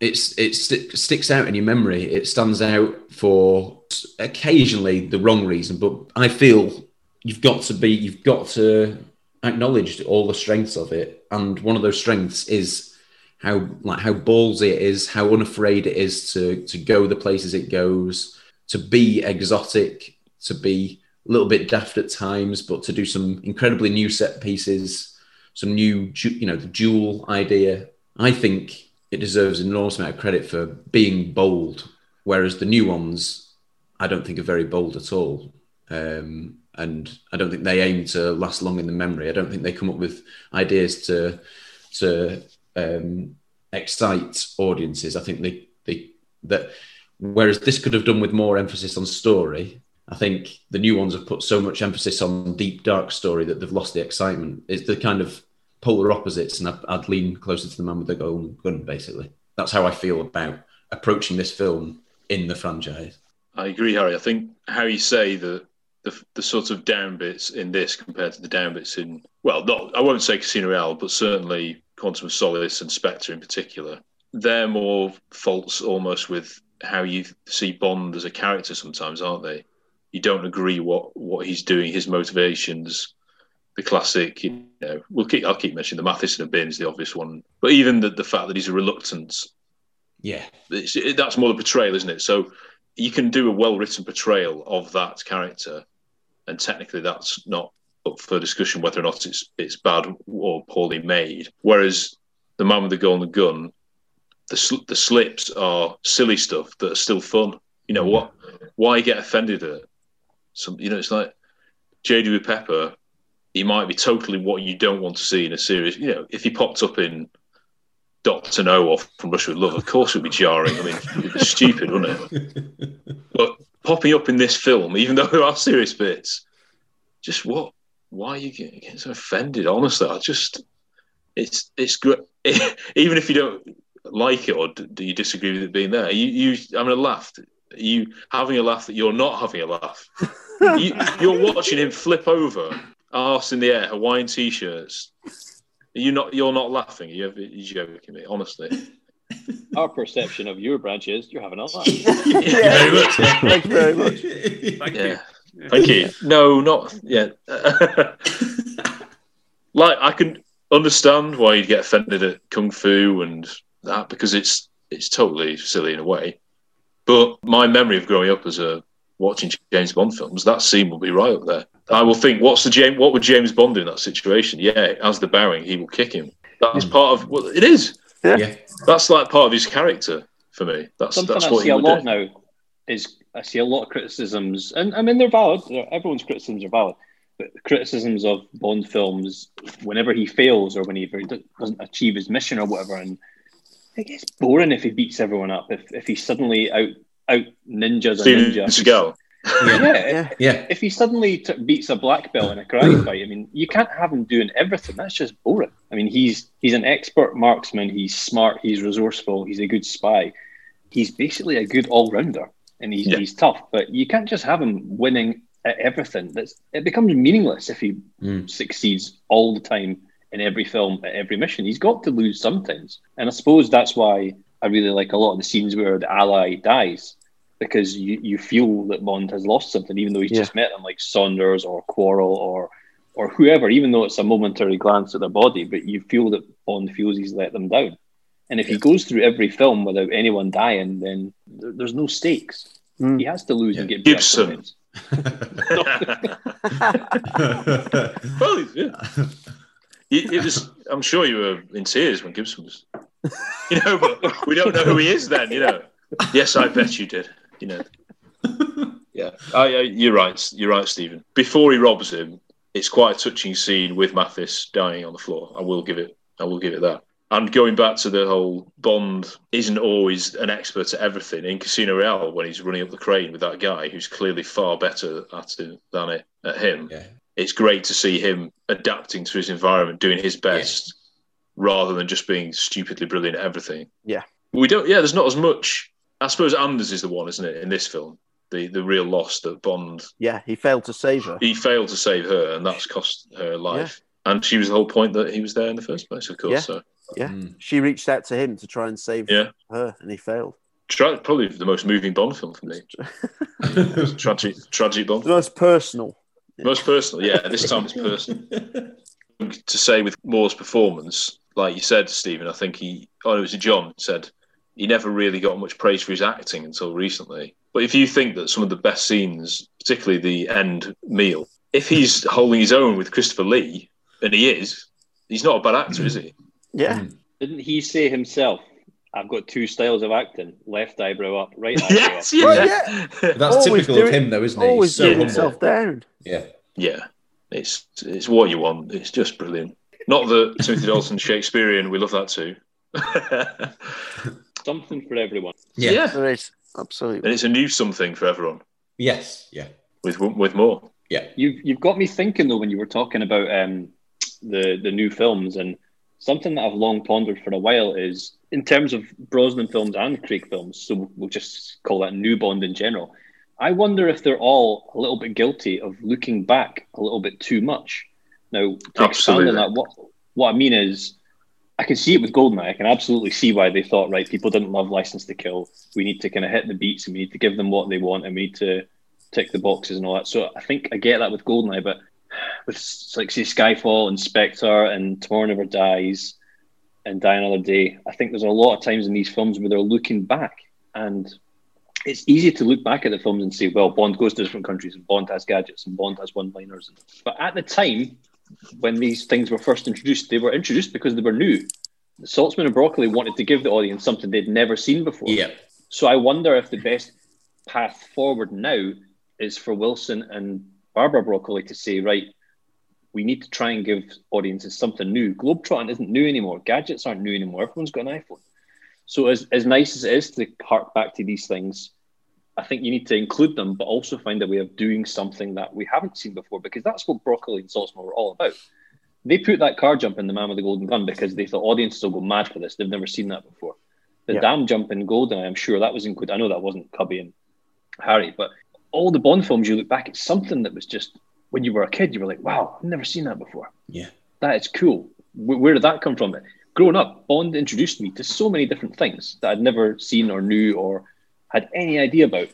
it's it st- sticks out in your memory. It stands out for occasionally the wrong reason, but I feel you've got to be you've got to acknowledge all the strengths of it, and one of those strengths is how like how ballsy it is, how unafraid it is to to go the places it goes, to be exotic, to be a little bit daft at times, but to do some incredibly new set pieces, some new you know the dual idea. I think it deserves an enormous amount of credit for being bold, whereas the new ones, I don't think are very bold at all. Um, and I don't think they aim to last long in the memory. I don't think they come up with ideas to to um, excite audiences. I think they they that whereas this could have done with more emphasis on story. I think the new ones have put so much emphasis on deep dark story that they've lost the excitement. It's the kind of polar opposites, and I'd, I'd lean closer to the man with the golden gun. Basically, that's how I feel about approaching this film in the franchise. I agree, Harry. I think how you say the the, the sort of down bits in this compared to the down bits in well, not I won't say Casino Royale, but certainly Quantum of Solace and Spectre in particular. They're more faults almost with how you see Bond as a character sometimes, aren't they? You don't agree what what he's doing, his motivations, the classic. You know, we'll keep I'll keep mentioning the Matheson and Bin is the obvious one, but even the the fact that he's a reluctant Yeah, it's, it, that's more the portrayal, isn't it? So you can do a well written portrayal of that character, and technically that's not up for discussion whether or not it's it's bad or poorly made. Whereas the man with the golden gun, the sl- the slips are silly stuff that are still fun. You know mm. what? Why get offended at some? You know, it's like JD Pepper. He might be totally what you don't want to see in a series. You know, if he popped up in Doctor No or From Russia with Love, of course it would be jarring. I mean, it'd be stupid, wouldn't it? But popping up in this film, even though there are serious bits, just what? Why are you getting, getting so offended? Honestly, I just, it's it's great. even if you don't like it or do you disagree with it being there, you you having a laugh. Are you having a laugh that you're not having a laugh. you, you're watching him flip over, arse in the air, Hawaiian t-shirts. Are you not? You're not laughing. Are you are joking me? Honestly. Our perception of your branch is you're having a laugh. Thank you very much. Thank you very much. Thank Yeah. you. Thank you. No, not yet. like I can understand why you'd get offended at kung fu and that because it's it's totally silly in a way. But my memory of growing up as a watching James Bond films, that scene will be right up there. I will think, what's the James? What would James Bond do in that situation? Yeah, as the bowing, he will kick him. That's hmm. part of well, it is. yeah. That's like part of his character for me. That's Something that's I what I see he a would lot do. now is I see a lot of criticisms, and I mean they're valid. Everyone's criticisms are valid, but criticisms of Bond films whenever he fails or whenever he doesn't achieve his mission or whatever, and it gets boring if he beats everyone up. If if he suddenly out out ninjas a Steven ninja, Seagal. Yeah, Yeah. Yeah. if he suddenly t- beats a black belt in a karate fight, I mean, you can't have him doing everything. That's just boring. I mean, he's he's an expert marksman. He's smart. He's resourceful. He's a good spy. He's basically a good all rounder, and he's Yeah. he's tough. But you can't just have him winning at everything. That's it becomes meaningless if he Mm. succeeds all the time in every film at every mission. He's got to lose sometimes, and I suppose that's why I really like a lot of the scenes where the ally dies because you, you feel that Bond has lost something, even though he's Yeah. just met them like Saunders or Quarrel or or whoever, even though it's a momentary glance at their body, but you feel that Bond feels he's let them down. And if he goes through every film without anyone dying, then there, there's no stakes. Mm. He has to lose and get Gibson. sometimes. well, yeah. It, it was. I'm sure you were in tears when Gibson was. You know, but we don't know who he is then. You know. Yes, I bet you did. You know. Yeah, oh, I, I, you're right. You're right, Stephen. Before he robs him, it's quite a touching scene with Mathis dying on the floor. I will give it. I will give it that. And going back to the whole Bond isn't always an expert at everything. In Casino Royale, when he's running up the crane with that guy who's clearly far better at it than it at him, Yeah. it's great to see him adapting to his environment, doing his best, rather than just being stupidly brilliant at everything. Yeah. we don't. Yeah, there's not as much. I suppose Anders is the one, isn't it, in this film? The the real loss that Bond Yeah, he failed to save her. he failed to save her, and that's cost her life. Yeah. And she was the whole point that he was there in the first place, of course. Yeah. So Yeah, Mm. she reached out to him to try and save Yeah. her, and he failed. Tra- probably the most moving Bond film for me. tragic, tragic Bond. The most personal. Most personal, yeah. This time it's personal. to say with Moore's performance, like you said, Stephen, I think he, oh, it was John said he never really got much praise for his acting until recently. But if you think that some of the best scenes, particularly the end meal, if he's holding his own with Christopher Lee, and he is, he's not a bad actor, is he? Yeah, hmm. Didn't he say himself, I've got two styles of acting, left eyebrow up, right eyebrow yes, up. yeah. Yeah. That's Always typical do of him, though, isn't it? always He's so doing humble. himself down. Yeah. Yeah, it's it's what you want. It's just brilliant. Not that Timothy Dalton Shakespearean, we love that too. Something for everyone. Yeah. There is and absolutely. it's a new something for everyone Yes. Yeah. with with more. Yeah. You've you've got me thinking though when you were talking about um, the the new films, and something that I've long pondered for a while is in terms of Brosnan films and Craig films. So we'll just call that new Bond in general. I wonder if they're all a little bit guilty of looking back a little bit too much. Now, to expand on that, what what I mean is, I can see it with Goldeneye. I can absolutely see why they thought, right, people didn't love License to Kill. We need to kind of hit the beats and we need to give them what they want and we need to tick the boxes and all that. So I think I get that with Goldeneye, but with like say Skyfall and Spectre and Tomorrow Never Dies and Die Another Day, I think there's a lot of times in these films where they're looking back and it's easy to look back at the films and say, well, Bond goes to different countries and Bond has gadgets and Bond has one-liners. But at the time, when these things were first introduced, they were introduced because they were new. Saltzman and Broccoli wanted to give the audience something they'd never seen before. Yeah. So I wonder if the best path forward now is for Wilson and Barbara Broccoli to say, right, we need to try and give audiences something new. Globetrotting isn't new anymore. Gadgets aren't new anymore. Everyone's got an iPhone. So as, as nice as it is to hark back to these things, I think you need to include them, but also find a way of doing something that we haven't seen before, because that's what Broccoli and Saltzman were all about. They put that car jump in The Man with the Golden Gun because they thought audiences will go mad for this. They've never seen that before. The Yeah. dam jump in Goldeneye, I'm sure that was included. I know that wasn't Cubby and Harry, but all the Bond films, you look back, it's something that was just, when you were a kid, you were like, wow, I've never seen that before. Yeah. That is cool. Where, where did that come from? Growing up, Bond introduced me to so many different things that I'd never seen or knew or had any idea about.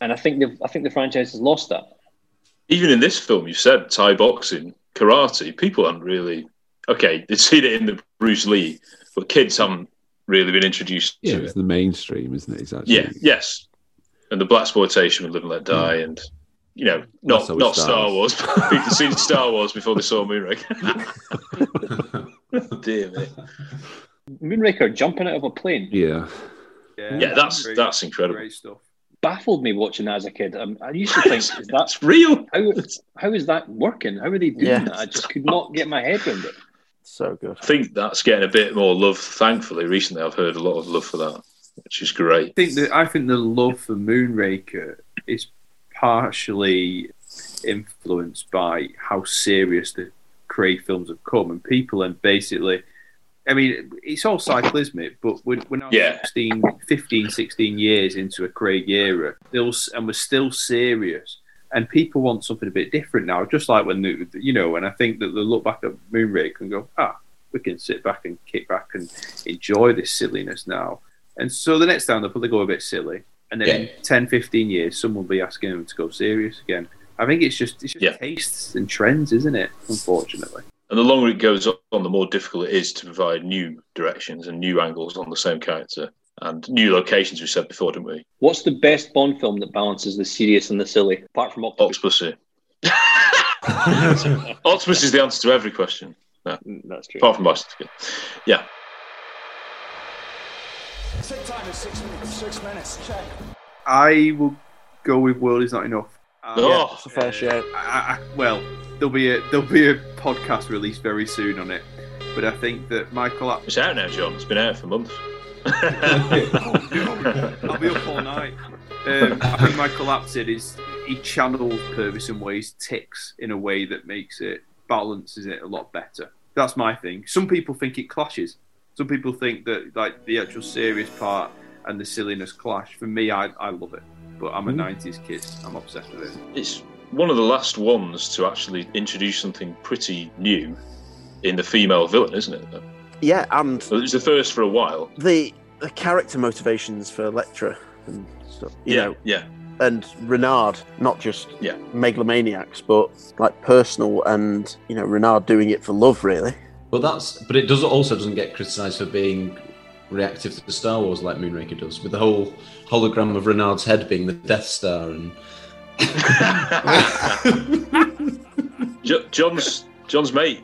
And I think the I think the franchise has lost that. Even in this film, you said Thai boxing, karate. People aren't really okay. They'd seen it in the Bruce Lee, but kids haven't really been introduced Yeah, to it's it. the mainstream, isn't it? Exactly. Yeah, yes, and the blaxploitation with Live and Let Die, and you know, That's not how it not Star. Wars. People seen Star Wars before they saw Moonraker. Dear me. Moonraker jumping out of a plane Yeah. Yeah, that's that's incredible. Great stuff. baffled me watching that as a kid. Um, I used to think, is That's real. how how is that working? How are they doing Yeah. that? I just could not get my head around it. So good. I think that's getting a bit more love. Thankfully, recently I've heard a lot of love for that, which is great. I think that I think the love for Moonraker is partially influenced by how serious the Craig films have come, and people and basically, I mean, it's all cyclismic, but we're, we're now Yeah. 16, 15, 16 years into a Craig era, still, and we're still serious. And people want something a bit different now, just like when the- you know. And I think that they look back at Moonraker and go, "Ah, we can sit back and kick back and enjoy this silliness now." And so the next time they'll probably go a bit silly, and then in 10, 15 years, someone will be asking them to go serious again. I think it's just it's just Yeah. tastes and trends, isn't it? Unfortunately, And the longer it goes on, the more difficult it is to provide new directions and new angles on the same character and new locations. We said before, didn't we? What's the best Bond film that balances the serious and the silly, apart from Octopus? Octopussy. Octopus is the answer to every question. No, Mm, That's true. apart from Bicycle. Yeah. Take time is six minutes. Six minutes. Check. I will go with "World Is Not Enough." Um, Oh. It's a fair share. I, I, well, there'll be a there'll be a podcast released very soon on it, but I think that Michael. App- It's out now, John. It's been out for months. I'll be up all night. Um, I think Michael Apted is he channels Purvis and Wade's ticks in a way that makes it balances it a lot better. That's my thing. Some people think it clashes. Some people think that like the actual serious part and the silliness clash. For me, I, I love it. But I'm a hmm. '90s kid. I'm obsessed with it. it's one of the last ones to actually introduce something pretty new in the female villain, isn't it? Yeah, and Well, it was the first for a while. the the character motivations for Elektra and stuff. You yeah, know, yeah. and Renard, not just Yeah. megalomaniacs, but like personal and you know Renard doing it for love, really. But that's but it does also doesn't get criticised for being reactive to Star Wars like Moonraker does, with the whole hologram of Renard's head being the Death Star and John's John's mate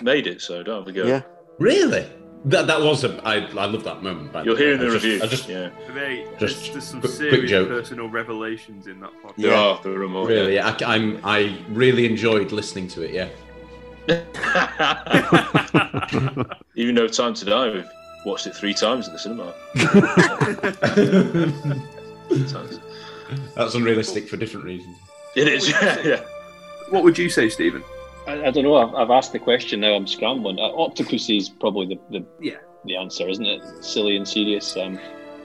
made it, so don't have a go. Yeah. really that that was a I I love that moment. by You're way. hearing I the just- review. I just yeah. Mate, Just there's some quick- quick serious joke. personal revelations in that podcast. Yeah. are. There are more. really I, I'm I really enjoyed listening to it. Yeah. Even though Time to Die, we've watched it three times at the cinema. That's unrealistic for different reasons. It is, yeah, yeah. What would you say, Stephen? I, I don't know. I've, I've asked the question now. I'm scrambling. Uh, Octopussy is probably the, the Yeah. the answer, isn't it? Silly and serious. Um,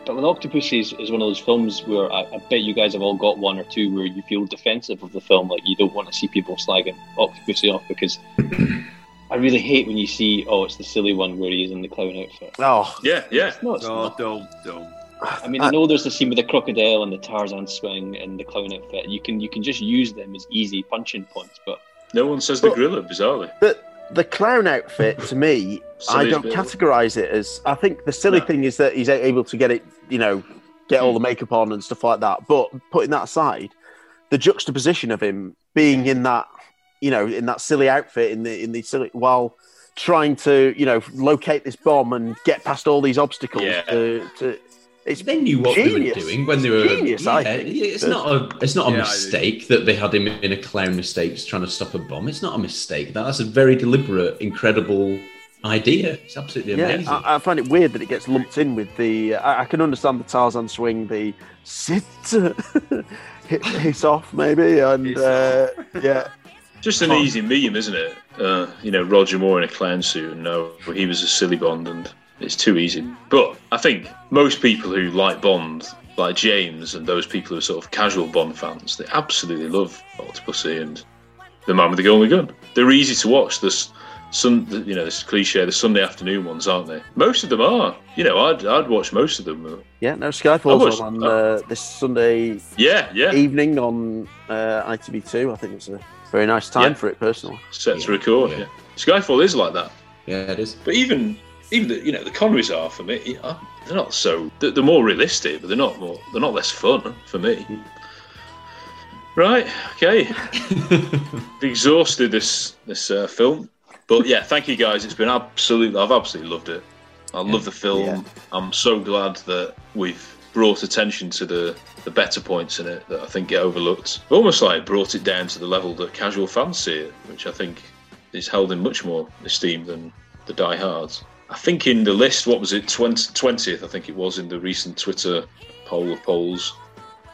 but with Octopussy is, is one of those films where I, I bet you guys have all got one or two where you feel defensive of the film, like you don't want to see people slagging Octopussy off because I really hate when you see, oh, it's the silly one where he is in the clown outfit. Oh, Yeah, yeah. No, it's Oh, not. don't, don't. I mean, I know there's the scene with the crocodile and the Tarzan swing and the clown outfit. You can you can just use them as easy punching points, but No one says the gorilla, bizarrely. the the clown outfit to me, I don't categorize it as. I think the silly No. thing is that he's able to get it, you know, get all the makeup on and stuff like that. But putting that aside, the juxtaposition of him being in that, you know, in that silly outfit in the in the silly while trying to, you know, locate this bomb and get past all these obstacles Yeah. to, to it's They knew what genius. they were doing when they were. Genius, yeah. It's not a. It's not a Yeah, mistake that they had him in a clown mistake trying to stop a bomb. It's not a mistake. That's a very deliberate, incredible idea. It's absolutely Yeah, amazing. I, I find it weird that it gets lumped in with the. I, I can understand the Tarzan swing, the sit, hit face off maybe, and uh, yeah, Just an easy meme, isn't it? Uh, you know, Roger Moore in a clown suit, and no, he was a silly Bond, and it's too easy. But I think most people who like Bond, like James, and those people who are sort of casual Bond fans, they absolutely love Octopussy and The Man with the Golden Gun. They're easy to watch. This, sun, you know, this cliche, the Sunday afternoon ones, aren't they? Most of them are. You know, I'd, I'd watch most of them. yeah. No, I Skyfall's watched- on, on uh, this Sunday Yeah, yeah. evening on uh, ITV2. I think it's a very nice time Yeah. for it personally. Set to record. yeah. Yeah. Skyfall is like that. yeah, it is. But even even the, you know the Connerys are for me. They're not so. They're, they're more realistic, but they're not more. They're not less fun for me. Right. Okay. Exhausted this this uh, film, but yeah, thank you guys. It's been absolutely. I've absolutely loved it. I love the film. Yeah. I'm so glad that we've brought attention to the the better points in it that I think get overlooked. Almost like brought it down to the level that casual fans see it, which I think is held in much more esteem than the diehards. I think in the list, what was it, 20, 20th, I think it was in the recent Twitter poll of polls,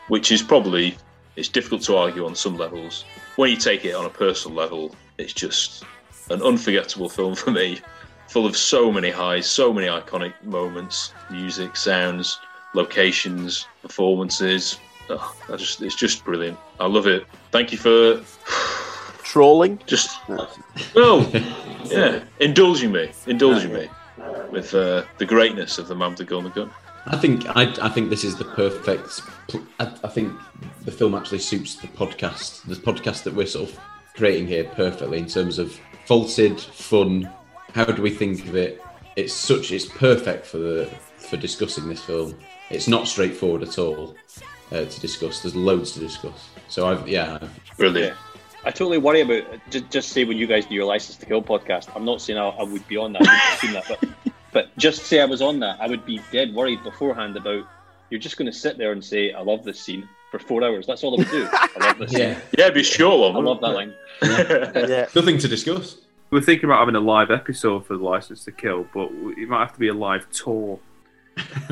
which is probably, it's difficult to argue on some levels. When you take it on a personal level, it's just an unforgettable film for me, full of so many highs, so many iconic moments, music, sounds, locations, performances. Oh, I just, it's just brilliant. I love it. Thank you for Trolling. just well, yeah, indulging me, indulging me with uh, the greatness of the man with the golden gun. I think I, I think this is the perfect. I, I think the film actually suits the podcast, the podcast that we're sort of creating here perfectly in terms of faulted fun. How do we think of it? It's such. It's perfect for the for discussing this film. It's not straightforward at all uh, to discuss. There's loads to discuss. So I've yeah. I've, Brilliant. I totally worry about just, just say when you guys do your License to Kill podcast. I'm not saying I, I would be on that, I wouldn't seen that, but but just say I was on that, I would be dead worried beforehand about you're just going to sit there and say I love this scene for four hours. That's all I would do. I love this yeah. scene. Yeah, be sure. short one. I love that line. it? Yeah, Nothing to discuss. We're thinking about having a live episode for the License to Kill, but it might have to be a live tour.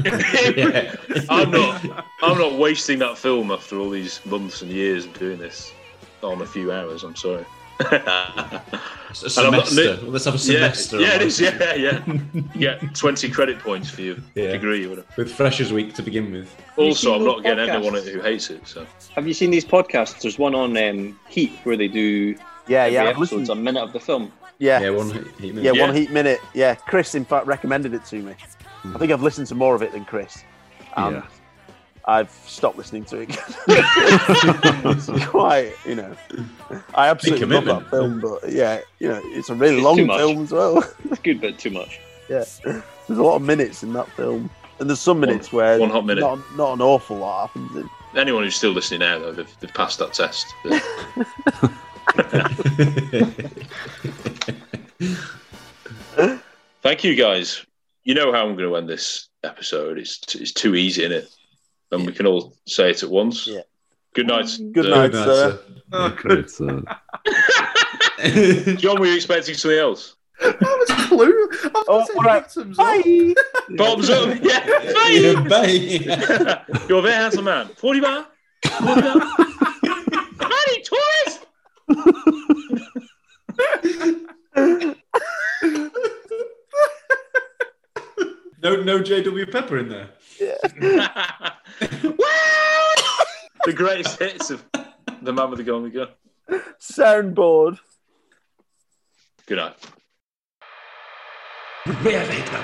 Yeah. I'm not. I'm not wasting that film after all these months and years of doing this on a few hours. I'm sorry. A And I'm not- semester. Let's have a semester. yeah, on it is. that. Yeah, yeah. 20 credit points for your Yeah. degree whatever. With Freshers Week to begin with. Also, I'm not those getting podcasts? anyone who hates it. So Have you seen these podcasts? There's one on um, Heat where they do yeah, yeah. Episode's listened. a minute of the film. Yeah, Yeah, yeah, one heat minute. Yeah. one heat minute. Yeah, Chris in fact recommended it to me. I think I've listened to more of it than Chris. And Yeah. I've stopped listening to it. it's quite, you know. I absolutely love that film, but yeah, you know, it's a really It's long film as well. It's good, but too much. yeah, there's a lot of minutes in that film, and there's some minutes where one hot minute. Not, not an awful lot happens. In. anyone who's still listening now, though, they've, they've passed that test. Thank you, guys. You know how I'm going to end this episode. It's it's too easy, is it? And we can all say it at once. Yeah. Good night. Good night, That's, sir. Yeah, great, uh, John, were you expecting something else? That was a clue. I was Oh, gonna all right. bottoms Bye. Bottoms up. Yeah. yeah, Bye. bye. You're a very handsome man. 40 bar. 40 bar. Honey, tourist. No, no JW Pepper in there. the greatest hits of the man with the golden gun. Soundboard. Good night. Really the